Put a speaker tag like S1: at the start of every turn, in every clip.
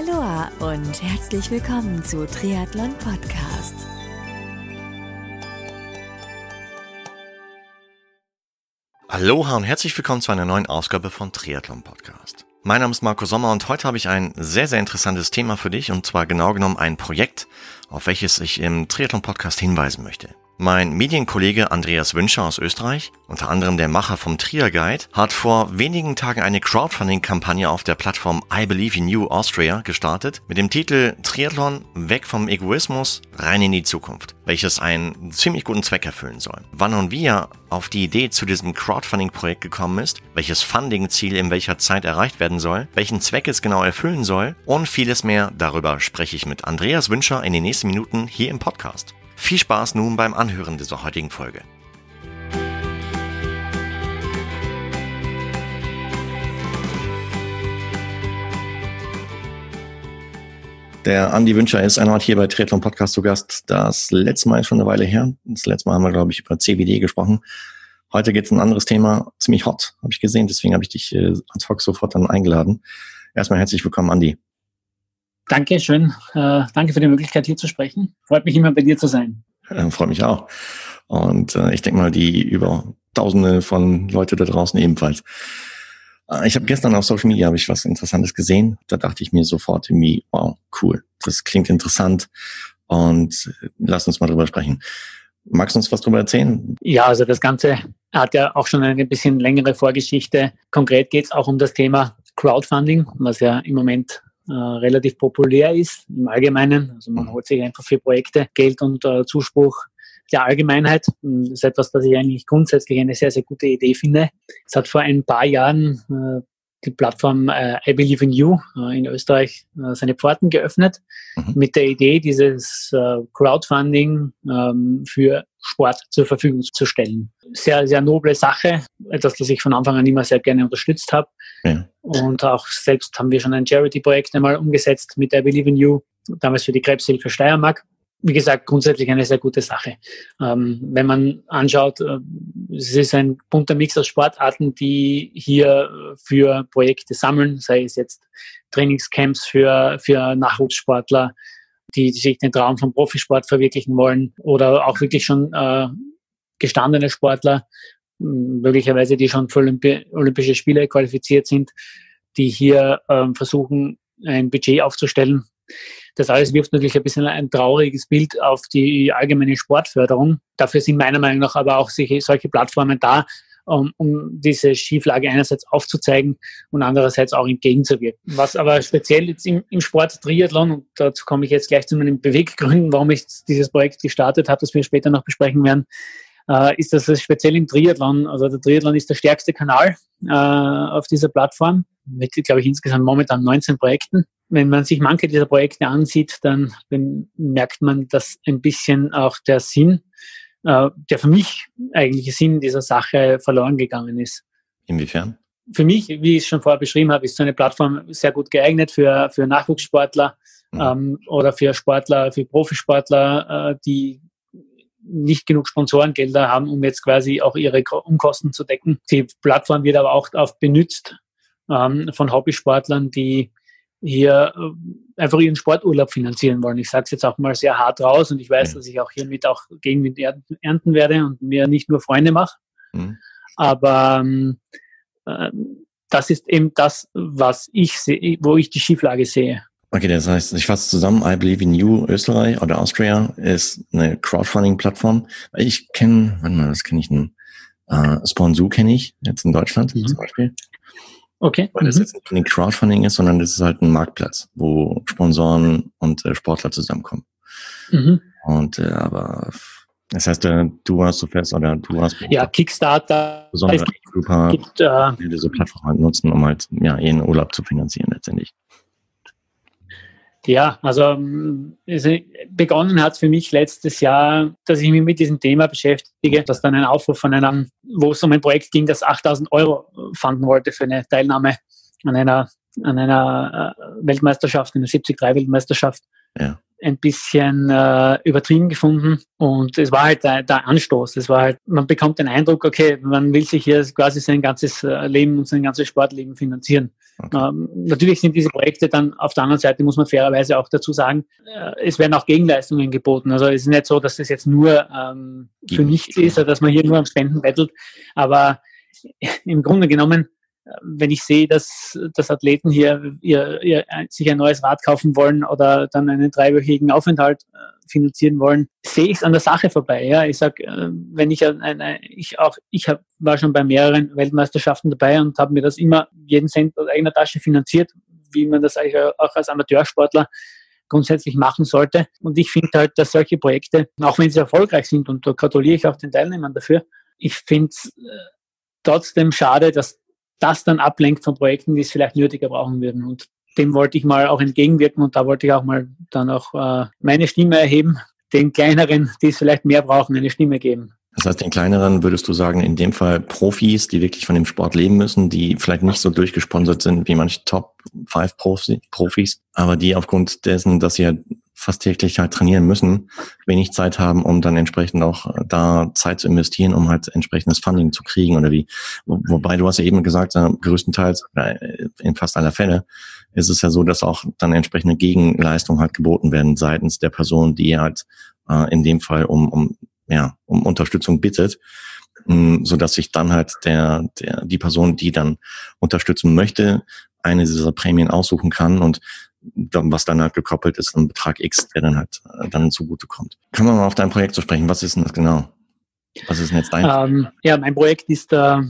S1: Aloha und herzlich willkommen zu Triathlon Podcast.
S2: Aloha und herzlich willkommen zu einer neuen Ausgabe von Triathlon Podcast. Mein Name ist Marco Sommer und heute habe ich ein sehr, sehr interessantes Thema für dich und zwar genau genommen ein Projekt, auf welches ich im Triathlon Podcast hinweisen möchte. Mein Medienkollege Andreas Wünscher aus Österreich, unter anderem der Macher vom Trier Guide, hat vor wenigen Tagen eine Crowdfunding-Kampagne auf der Plattform I Believe in You Austria gestartet mit dem Titel Triathlon weg vom Egoismus rein in die Zukunft, welches einen ziemlich guten Zweck erfüllen soll. Wann und wie er auf die Idee zu diesem Crowdfunding-Projekt gekommen ist, welches Funding-Ziel in welcher Zeit erreicht werden soll, welchen Zweck es genau erfüllen soll und vieles mehr, darüber spreche ich mit Andreas Wünscher in den nächsten Minuten hier im Podcast. Viel Spaß nun beim Anhören dieser heutigen Folge. Der Andi Wünscher ist erneut hier bei Triathlon Podcast zu Gast. Das letzte Mal ist schon eine Weile her. Das letzte Mal haben wir, glaube ich, über CBD gesprochen. Heute geht es um ein anderes Thema, ziemlich hot, habe ich gesehen. Deswegen habe ich dich äh, als Fox sofort dann eingeladen. Erstmal herzlich willkommen, Andi.
S3: Danke, schön. Äh, danke für die Möglichkeit, hier zu sprechen. Freut mich immer, bei dir zu sein.
S2: Äh, freut mich auch. Und äh, ich denke mal, die über Tausende von Leute da draußen ebenfalls. Äh, ich habe gestern auf Social Media habe ich was Interessantes gesehen. Da dachte ich mir sofort irgendwie, wow, cool, das klingt interessant. Und äh, lass uns mal drüber sprechen. Magst du uns was drüber erzählen?
S3: Ja, also das Ganze hat ja auch schon eine bisschen längere Vorgeschichte. Konkret geht es auch um das Thema Crowdfunding, was ja im Moment äh, relativ populär ist im Allgemeinen. Also man mhm. holt sich einfach für Projekte Geld und äh, Zuspruch der Allgemeinheit. Das ist etwas, das ich eigentlich grundsätzlich eine sehr, sehr gute Idee finde. Es hat vor ein paar Jahren äh, die Plattform äh, I Believe in You äh, in Österreich äh, seine Pforten geöffnet mhm. mit der Idee, dieses äh, Crowdfunding ähm, für Sport zur Verfügung zu stellen. Sehr, sehr noble Sache, etwas, das ich von Anfang an immer sehr gerne unterstützt habe. Ja. Und auch selbst haben wir schon ein Charity-Projekt einmal umgesetzt mit I Believe in You, damals für die Krebshilfe Steiermark wie gesagt, grundsätzlich eine sehr gute Sache. Ähm, wenn man anschaut, äh, es ist ein bunter Mix aus Sportarten, die hier für Projekte sammeln, sei es jetzt Trainingscamps für, für Nachwuchssportler, die, die sich den Traum vom Profisport verwirklichen wollen oder auch wirklich schon äh, gestandene Sportler, möglicherweise die schon für Olympi Olympische Spiele qualifiziert sind, die hier äh, versuchen, ein Budget aufzustellen, das alles wirft natürlich ein bisschen ein trauriges Bild auf die allgemeine Sportförderung. Dafür sind meiner Meinung nach aber auch solche, Plattformen da, um, um diese Schieflage einerseits aufzuzeigen und andererseits auch entgegenzuwirken. Was aber speziell jetzt im, im Sport Triathlon, und dazu komme ich jetzt gleich zu meinen Beweggründen, warum ich dieses Projekt gestartet habe, das wir später noch besprechen werden, äh, ist, dass es speziell im Triathlon, also der Triathlon ist der stärkste Kanal äh, auf dieser Plattform mit, glaube ich, insgesamt momentan 19 Projekten. Wenn man sich manche dieser Projekte ansieht, dann merkt man, dass ein bisschen auch der Sinn, äh, der für mich eigentliche Sinn dieser Sache verloren gegangen ist.
S2: Inwiefern?
S3: Für mich, wie ich es schon vorher beschrieben habe, ist so eine Plattform sehr gut geeignet für, für Nachwuchssportler mhm. ähm, oder für Sportler, für Profisportler, äh, die nicht genug Sponsorengelder haben, um jetzt quasi auch ihre Umkosten zu decken. Die Plattform wird aber auch oft benutzt ähm, von Hobbysportlern, die hier äh, einfach ihren Sporturlaub finanzieren wollen. Ich sage es jetzt auch mal sehr hart raus und ich weiß, mhm. dass ich auch hiermit auch gegen den ernten werde und mir nicht nur Freunde mache. Mhm. Aber äh, das ist eben das, was ich sehe, wo ich die Schieflage sehe.
S2: Okay, das heißt, ich fasse zusammen, I Believe in You Österreich oder Austria ist eine Crowdfunding-Plattform. Ich kenne, warte mal, was kenne ich denn? Äh, Sponsu kenne ich, jetzt in Deutschland mhm. zum Beispiel.
S3: Okay.
S2: Weil das mhm. jetzt nicht ein Crowdfunding ist, sondern das ist halt ein Marktplatz, wo Sponsoren und äh, Sportler zusammenkommen. Mhm. Und äh, aber das heißt, äh, du hast so fest oder du hast
S3: ja Kickstarter
S2: besondere Grouper, gibt, äh, die diese Plattform halt nutzen, um halt ja ihren Urlaub zu finanzieren letztendlich.
S3: Ja, also, also begonnen hat es für mich letztes Jahr, dass ich mich mit diesem Thema beschäftige, dass dann ein Aufruf von einem, wo es um ein Projekt ging, das 8000 Euro fanden wollte für eine Teilnahme an einer, an einer äh, Weltmeisterschaft, einer 73-Weltmeisterschaft. Ja. Ein bisschen äh, übertrieben gefunden und es war halt der, der Anstoß. Es war halt, man bekommt den Eindruck, okay, man will sich hier quasi sein ganzes äh, Leben und sein ganzes Sportleben finanzieren. Okay. Ähm, natürlich sind diese Projekte dann auf der anderen Seite, muss man fairerweise auch dazu sagen, äh, es werden auch Gegenleistungen geboten. Also es ist nicht so, dass das jetzt nur ähm, für nichts ist oder dass man hier nur am Spenden bettelt. Aber im Grunde genommen, wenn ich sehe, dass, dass Athleten hier ihr, ihr, sich ein neues Rad kaufen wollen oder dann einen dreiwöchigen Aufenthalt äh, finanzieren wollen, sehe ich es an der Sache vorbei. Ja, ich sag, äh, wenn ich ich auch, ich hab, war schon bei mehreren Weltmeisterschaften dabei und habe mir das immer jeden Cent aus eigener Tasche finanziert, wie man das eigentlich auch als Amateursportler grundsätzlich machen sollte. Und ich finde halt, dass solche Projekte, auch wenn sie erfolgreich sind, und da gratuliere ich auch den Teilnehmern dafür, ich finde es äh, trotzdem schade, dass das dann ablenkt von Projekten, die es vielleicht nötiger brauchen würden. Und dem wollte ich mal auch entgegenwirken und da wollte ich auch mal dann auch äh, meine Stimme erheben, den kleineren, die es vielleicht mehr brauchen, eine Stimme geben.
S2: Das heißt, den kleineren würdest du sagen, in dem Fall Profis, die wirklich von dem Sport leben müssen, die vielleicht nicht so durchgesponsert sind wie manche Top 5 Profis, aber die aufgrund dessen, dass sie halt fast täglich halt trainieren müssen, wenig Zeit haben, um dann entsprechend auch äh, da Zeit zu investieren, um halt entsprechendes Funding zu kriegen oder wie. Wobei du hast ja eben gesagt, äh, größtenteils, äh, in fast aller Fälle, ist es ja so, dass auch dann entsprechende Gegenleistungen halt geboten werden seitens der Person, die halt äh, in dem Fall um, um, ja, um Unterstützung bittet mm, so dass sich dann halt der, der, die Person, die dann unterstützen möchte, eine dieser Prämien aussuchen kann und was dann halt gekoppelt ist, ein Betrag X, der dann halt äh, dann zugute kommt. Können wir mal auf dein Projekt zu sprechen? Was ist denn das genau? Was ist denn jetzt dein?
S3: Ähm, ja, mein Projekt ist, äh,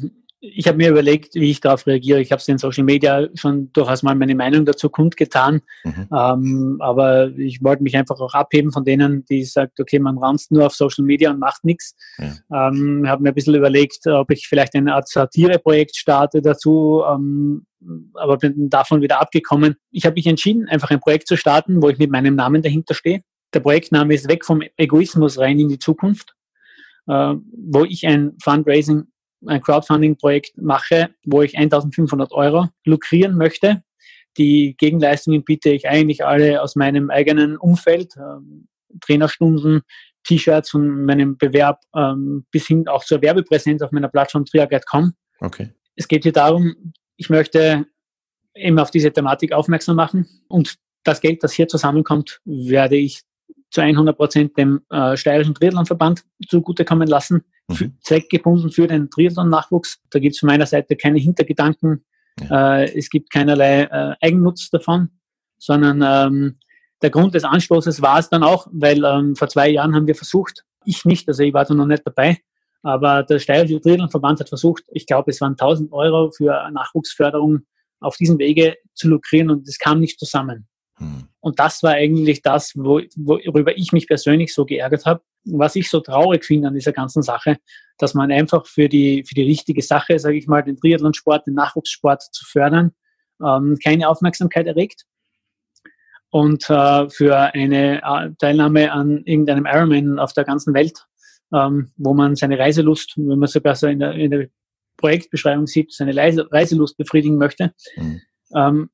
S3: ich habe mir überlegt, wie ich darauf reagiere. Ich habe es in Social Media schon durchaus mal meine Meinung dazu kundgetan. Mhm. Ähm, aber ich wollte mich einfach auch abheben von denen, die sagt, okay, man ranzt nur auf Social Media und macht nichts. Ja. Ähm, habe mir ein bisschen überlegt, ob ich vielleicht eine Art Satire-Projekt starte dazu. Ähm, aber bin davon wieder abgekommen. Ich habe mich entschieden, einfach ein Projekt zu starten, wo ich mit meinem Namen dahinter stehe. Der Projektname ist weg vom Egoismus rein in die Zukunft, äh, wo ich ein Fundraising, ein Crowdfunding-Projekt mache, wo ich 1500 Euro lukrieren möchte. Die Gegenleistungen biete ich eigentlich alle aus meinem eigenen Umfeld, ähm, Trainerstunden, T-Shirts von meinem Bewerb ähm, bis hin auch zur Werbepräsenz auf meiner Plattform triaguide.com. Okay. Es geht hier darum, ich möchte eben auf diese Thematik aufmerksam machen und das Geld, das hier zusammenkommt, werde ich zu 100 Prozent dem äh, Steirischen Triathlonverband zugutekommen lassen, mhm. zweckgebunden für den Triathlon-Nachwuchs. Da gibt es von meiner Seite keine Hintergedanken, ja. äh, es gibt keinerlei äh, Eigennutz davon, sondern ähm, der Grund des Anstoßes war es dann auch, weil ähm, vor zwei Jahren haben wir versucht, ich nicht, also ich war da noch nicht dabei, aber der Steirische Triathlonverband hat versucht, ich glaube, es waren 1000 Euro für Nachwuchsförderung auf diesem Wege zu lukrieren und es kam nicht zusammen. Hm. Und das war eigentlich das, wo, worüber ich mich persönlich so geärgert habe. Was ich so traurig finde an dieser ganzen Sache, dass man einfach für die, für die richtige Sache, sage ich mal, den Triathlonsport, den Nachwuchssport zu fördern, ähm, keine Aufmerksamkeit erregt. Und äh, für eine äh, Teilnahme an irgendeinem Ironman auf der ganzen Welt ähm, wo man seine Reiselust, wenn man sogar so in der, in der Projektbeschreibung sieht, seine Reiselust befriedigen möchte, mhm. Ähm,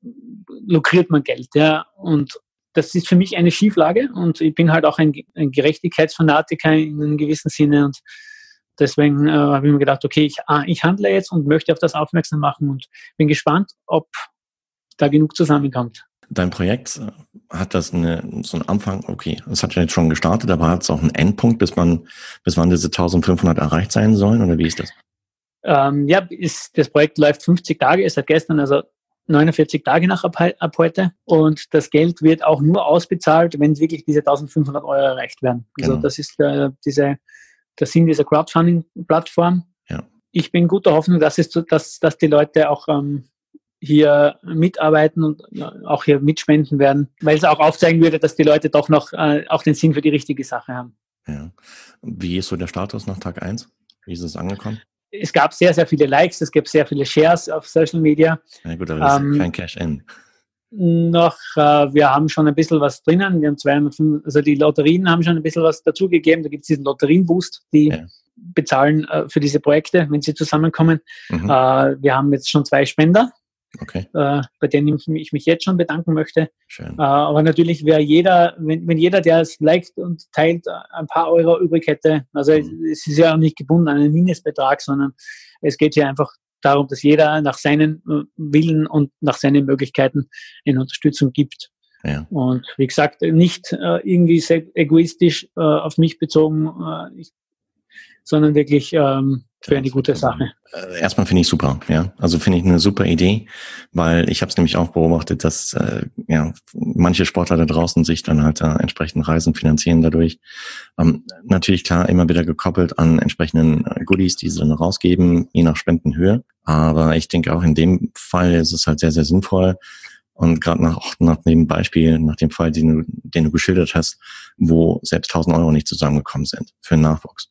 S3: lukriert man Geld. Ja. Und das ist für mich eine Schieflage und ich bin halt auch ein, ein Gerechtigkeitsfanatiker in einem gewissen Sinne und deswegen äh, habe ich mir gedacht, okay, ich, ah, ich handle jetzt und möchte auf das aufmerksam machen und bin gespannt, ob da genug zusammenkommt.
S2: Dein Projekt äh, hat das eine, so einen Anfang, okay, es hat ja jetzt schon gestartet, aber hat es auch einen Endpunkt, bis man, bis wann diese 1500 erreicht sein sollen oder wie ist das?
S3: Ähm, ja, ist, das Projekt läuft 50 Tage, ist seit gestern, also 49 Tage nach ab, ab heute und das Geld wird auch nur ausbezahlt, wenn wirklich diese 1500 Euro erreicht werden. Also genau. das ist äh, diese, der Sinn dieser Crowdfunding-Plattform. Ja. Ich bin guter Hoffnung, dass, es, dass, dass die Leute auch ähm, hier mitarbeiten und auch hier mitspenden werden, weil es auch aufzeigen würde, dass die Leute doch noch äh, auch den Sinn für die richtige Sache haben.
S2: Ja. Wie ist so der Status nach Tag 1? Wie ist es angekommen?
S3: Es gab sehr, sehr viele Likes, es gab sehr viele Shares auf Social Media.
S2: Ja gut, aber das ähm, ist kein Cash-In.
S3: Noch, äh, wir haben schon ein bisschen was drinnen. Wir haben 205, also die Lotterien haben schon ein bisschen was dazugegeben. Da gibt es diesen Lotterienboost, die ja. bezahlen äh, für diese Projekte, wenn sie zusammenkommen. Mhm. Äh, wir haben jetzt schon zwei Spender. Okay. Äh, bei denen ich, ich, mich jetzt schon bedanken möchte. Schön. Äh, aber natürlich wäre jeder, wenn, wenn jeder, der es liked und teilt, ein paar Euro übrig hätte, also mhm. es ist ja auch nicht gebunden an einen Mindestbetrag, sondern es geht hier einfach darum, dass jeder nach seinen äh, Willen und nach seinen Möglichkeiten eine Unterstützung gibt. Ja. Und wie gesagt, nicht äh, irgendwie egoistisch äh, auf mich bezogen, äh, ich, sondern wirklich ähm, für eine gute Sache.
S2: Äh, erstmal finde ich super, ja. Also finde ich eine super Idee, weil ich habe es nämlich auch beobachtet, dass äh, ja manche Sportler da draußen sich dann halt äh, entsprechend Reisen finanzieren dadurch. Ähm, natürlich klar immer wieder gekoppelt an entsprechenden äh, Goodies, die sie dann rausgeben, je nach Spendenhöhe. Aber ich denke auch in dem Fall ist es halt sehr, sehr sinnvoll. Und gerade nach, nach dem Beispiel, nach dem Fall, den du, den du geschildert hast, wo selbst 1000 Euro nicht zusammengekommen sind für Nachwuchs.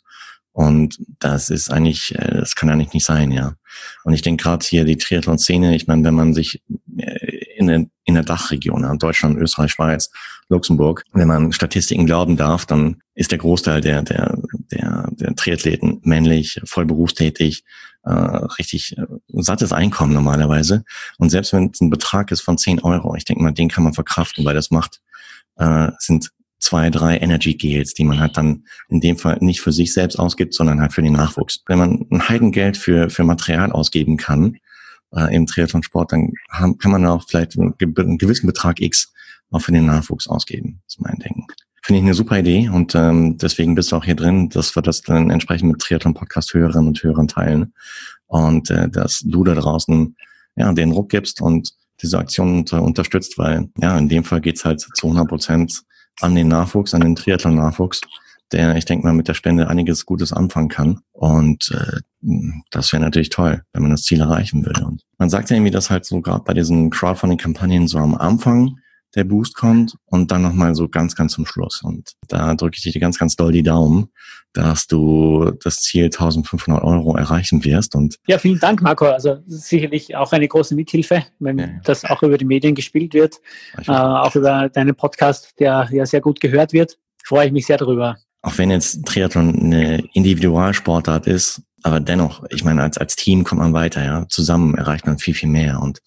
S2: Und das ist eigentlich, äh, das kann eigentlich nicht sein, ja. Und ich denke gerade hier die Triathlon-Szene, ich meine, wenn man sich äh, in der, in der Dachregion, Deutschland, Österreich, Schweiz, Luxemburg, wenn man Statistiken glauben darf, dann ist der Großteil der, der, der, der Triathleten männlich, voll berufstätig, äh, richtig äh, sattes Einkommen normalerweise. Und selbst wenn es ein Betrag ist von 10 Euro, ich denke mal, den kann man verkraften, weil das macht, äh, sind zwei, drei Energy Gels, die man halt dann in dem Fall nicht für sich selbst ausgibt, sondern halt für den Nachwuchs. Wenn man ein Heidengeld für, für Material ausgeben kann, äh, im Triathlon-Sport, dann haben, kann man auch vielleicht einen gewissen Betrag X auch für den Nachwuchs ausgeben, ist mein Denken. Finde ich eine super Idee und ähm, deswegen bist du auch hier drin, dass wir das dann entsprechend mit Triathlon-Podcast-Hörerinnen und Hörern teilen und äh, dass du da draußen ja den Ruck gibst und diese Aktion unter, unterstützt, weil ja in dem Fall geht's halt zu 100 Prozent an den Nachwuchs, an den Triathlon-Nachwuchs, der, ich denke mal, mit der Spende einiges Gutes anfangen kann. Und äh, das wäre natürlich toll, wenn man das Ziel erreichen würde. Und man sagt ja irgendwie, dass halt so gerade bei diesen Crowdfunding-Kampagnen so am Anfang der Boost kommt und dann nochmal so ganz, ganz zum Schluss. Und da drücke ich dir ganz, ganz doll die Daumen, dass du das Ziel 1500 Euro erreichen wirst. Und
S3: ja, vielen Dank, Marco. Also sicherlich auch eine große Mithilfe, wenn ja, ja. das auch über die Medien gespielt wird, äh, auch über deinen Podcast, der ja sehr gut gehört wird. Freue ich mich sehr darüber.
S2: Auch wenn jetzt Triathlon eine Individualsportart ist, aber dennoch, ich meine, als, als Team kommt man weiter, ja. Zusammen erreicht man viel, viel mehr. Und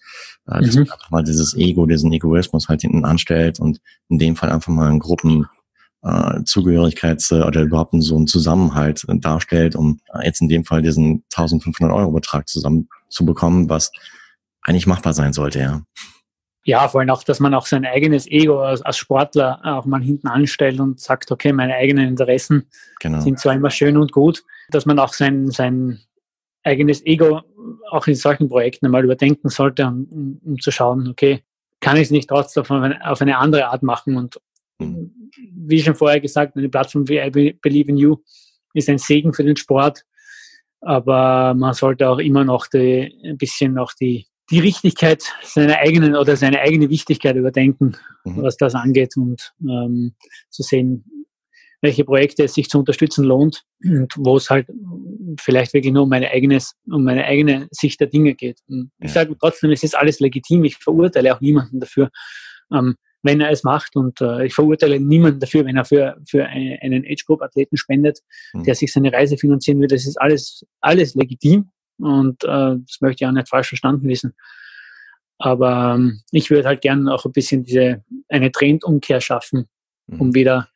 S2: äh, dass mhm. man einfach mal dieses Ego, diesen Egoismus halt hinten anstellt und in dem Fall einfach mal einen Gruppen äh, Zugehörigkeits- oder überhaupt so einen Zusammenhalt darstellt, um jetzt in dem Fall diesen 1500 Euro Betrag zusammen zu bekommen, was eigentlich machbar sein sollte, ja.
S3: Ja, vor allem auch, dass man auch sein eigenes Ego als, als Sportler auch mal hinten anstellt und sagt, okay, meine eigenen Interessen genau. sind zwar immer schön und gut, dass man auch sein, sein eigenes Ego auch in solchen Projekten einmal überdenken sollte, um, um zu schauen, okay, kann ich es nicht trotzdem auf eine, auf eine andere Art machen? Und mhm. wie schon vorher gesagt, eine Plattform wie I Believe in You ist ein Segen für den Sport, aber man sollte auch immer noch die, ein bisschen noch die, die Richtigkeit seiner eigenen oder seine eigene Wichtigkeit überdenken, mhm. was das angeht und ähm, zu sehen, welche Projekte es sich zu unterstützen lohnt und wo es halt vielleicht wirklich nur um meine eigenes, um meine eigene Sicht der Dinge geht. Und ich sage trotzdem, es ist alles legitim. Ich verurteile auch niemanden dafür, ähm, wenn er es macht. Und äh, ich verurteile niemanden dafür, wenn er für, für eine, einen Age-Group-Athleten spendet, mhm. der sich seine Reise finanzieren will. Das ist alles, alles legitim. Und äh, das möchte ich auch nicht falsch verstanden wissen. Aber ähm, ich würde halt gerne auch ein bisschen diese, eine Trendumkehr schaffen, um mhm. wieder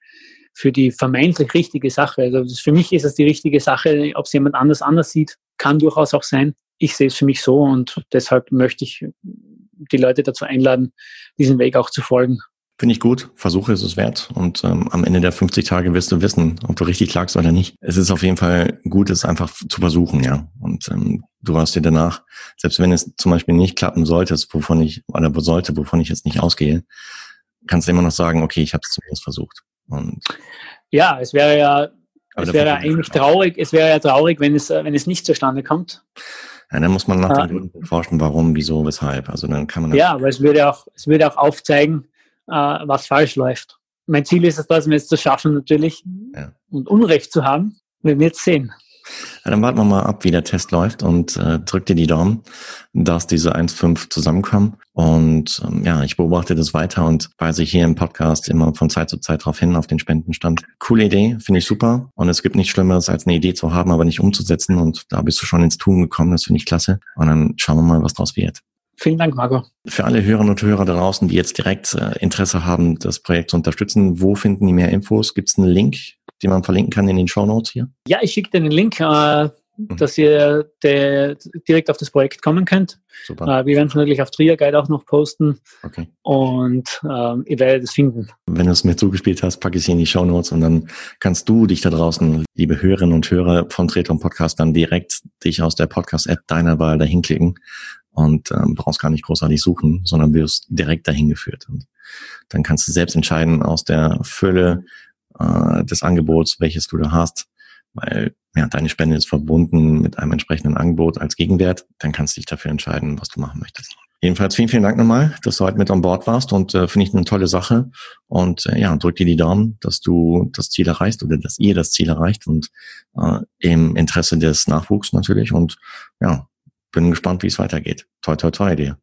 S3: für die vermeintlich richtige Sache. Also für mich ist es die richtige Sache. Ob es jemand anders anders sieht, kann durchaus auch sein. Ich sehe es für mich so und deshalb möchte ich die Leute dazu einladen, diesen Weg auch zu folgen.
S2: Finde ich gut. Versuche ist es wert. Und ähm, am Ende der 50 Tage wirst du wissen, ob du richtig lagst oder nicht. Es ist auf jeden Fall gut, es einfach zu versuchen, ja. Und ähm, du hast dir danach, selbst wenn es zum Beispiel nicht klappen sollte, wovon ich, oder sollte, wovon ich jetzt nicht ausgehe, kannst du immer noch sagen, okay, ich habe es zumindest versucht. Und
S3: ja, es wäre ja, es wäre ja eigentlich traurig, es wäre ja traurig, wenn es, wenn es nicht zustande kommt.
S2: Ja, dann muss man nach den Gründen forschen, warum, wieso, weshalb. Also dann kann man
S3: ja, aber es würde auch, es würde auch aufzeigen, äh, was falsch läuft. Mein Ziel ist es, das jetzt zu schaffen natürlich ja. und Unrecht zu haben. Wir werden jetzt sehen.
S2: Ja, dann warten wir mal ab, wie der Test läuft und äh, drück dir die Daumen, dass diese 1.5 zusammenkommen. Und ähm, ja, ich beobachte das weiter und weise hier im Podcast immer von Zeit zu Zeit darauf hin, auf den Spendenstand. Coole Idee, finde ich super. Und es gibt nichts Schlimmeres, als eine Idee zu haben, aber nicht umzusetzen. Und da bist du schon ins Tun gekommen, das finde ich klasse. Und dann schauen wir mal, was draus wird.
S3: Vielen Dank, Marco.
S2: Für alle Hörerinnen und Hörer da draußen, die jetzt direkt äh, Interesse haben, das Projekt zu unterstützen, wo finden die mehr Infos? Gibt es einen Link, den man verlinken kann in den Show Notes hier?
S3: Ja, ich schicke dir den Link. Äh, mhm. dass ihr de, direkt auf das Projekt kommen könnt. Super. Äh, wir werden es natürlich auf Trier Guide auch noch posten. Okay. Und äh, ihr werdet es finden.
S2: Wenn du es mir zugespielt hast, packe ich es in die Show Notes und dann kannst du dich da draußen, liebe Hörerinnen und Hörer von Treton Podcast, dann direkt dich aus der Podcast-App deiner Wahl dahin klicken und ähm, brauchst gar nicht großartig suchen, sondern wirst direkt dahin geführt. Und dann kannst du selbst entscheiden aus der Fülle äh, des Angebots, welches du da hast, weil ja, deine Spende ist verbunden mit einem entsprechenden Angebot als Gegenwert, dann kannst du dich dafür entscheiden, was du machen möchtest. Jedenfalls vielen, vielen Dank nochmal, dass du heute mit an Bord warst und äh, finde ich eine tolle Sache. Und äh, ja, drück dir die Daumen, dass du das Ziel erreichst oder dass ihr das Ziel erreicht und äh, im Interesse des Nachwuchs natürlich. Und ja, bin gespannt, wie es weitergeht. Toi, toi, toi dir.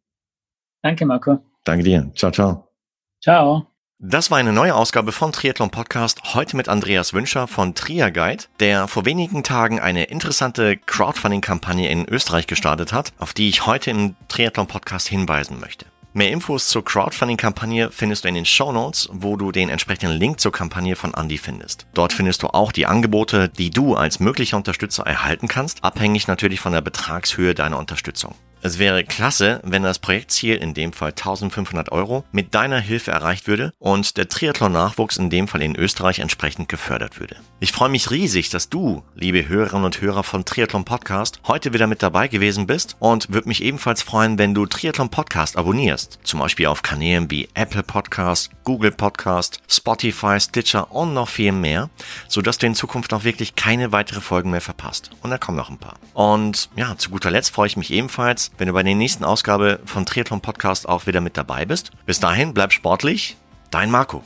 S3: Danke, Marco.
S2: Danke dir. Ciao, ciao.
S3: Ciao.
S2: Das war eine neue Ausgabe von Triathlon Podcast, heute mit Andreas Wünscher von Trier Guide, der vor wenigen Tagen eine interessante Crowdfunding-Kampagne in Österreich gestartet hat, auf die ich heute im Triathlon Podcast hinweisen möchte. Mehr Infos zur Crowdfunding-Kampagne findest du in den Show Notes, wo du den entsprechenden Link zur Kampagne von Andy findest. Dort findest du auch die Angebote, die du als möglicher Unterstützer erhalten kannst, abhängig natürlich von der Betragshöhe deiner Unterstützung. Es wäre klasse, wenn das Projektziel, in dem Fall 1500 Euro, mit deiner Hilfe erreicht würde und der Triathlon-Nachwuchs in dem Fall in Österreich entsprechend gefördert würde. Ich freue mich riesig, dass du, liebe Hörerinnen und Hörer von Triathlon Podcast, heute wieder mit dabei gewesen bist und würde mich ebenfalls freuen, wenn du Triathlon Podcast abonnierst. Zum Beispiel auf Kanälen wie Apple Podcast, Google Podcast, Spotify, Stitcher und noch viel mehr, sodass du in Zukunft auch wirklich keine weitere Folgen mehr verpasst. Und da kommen noch ein paar. Und ja, zu guter Letzt freue ich mich ebenfalls, wenn du bei der nächsten Ausgabe von Triathlon Podcast auch wieder mit dabei bist. Bis dahin, bleib sportlich. Dein Marco.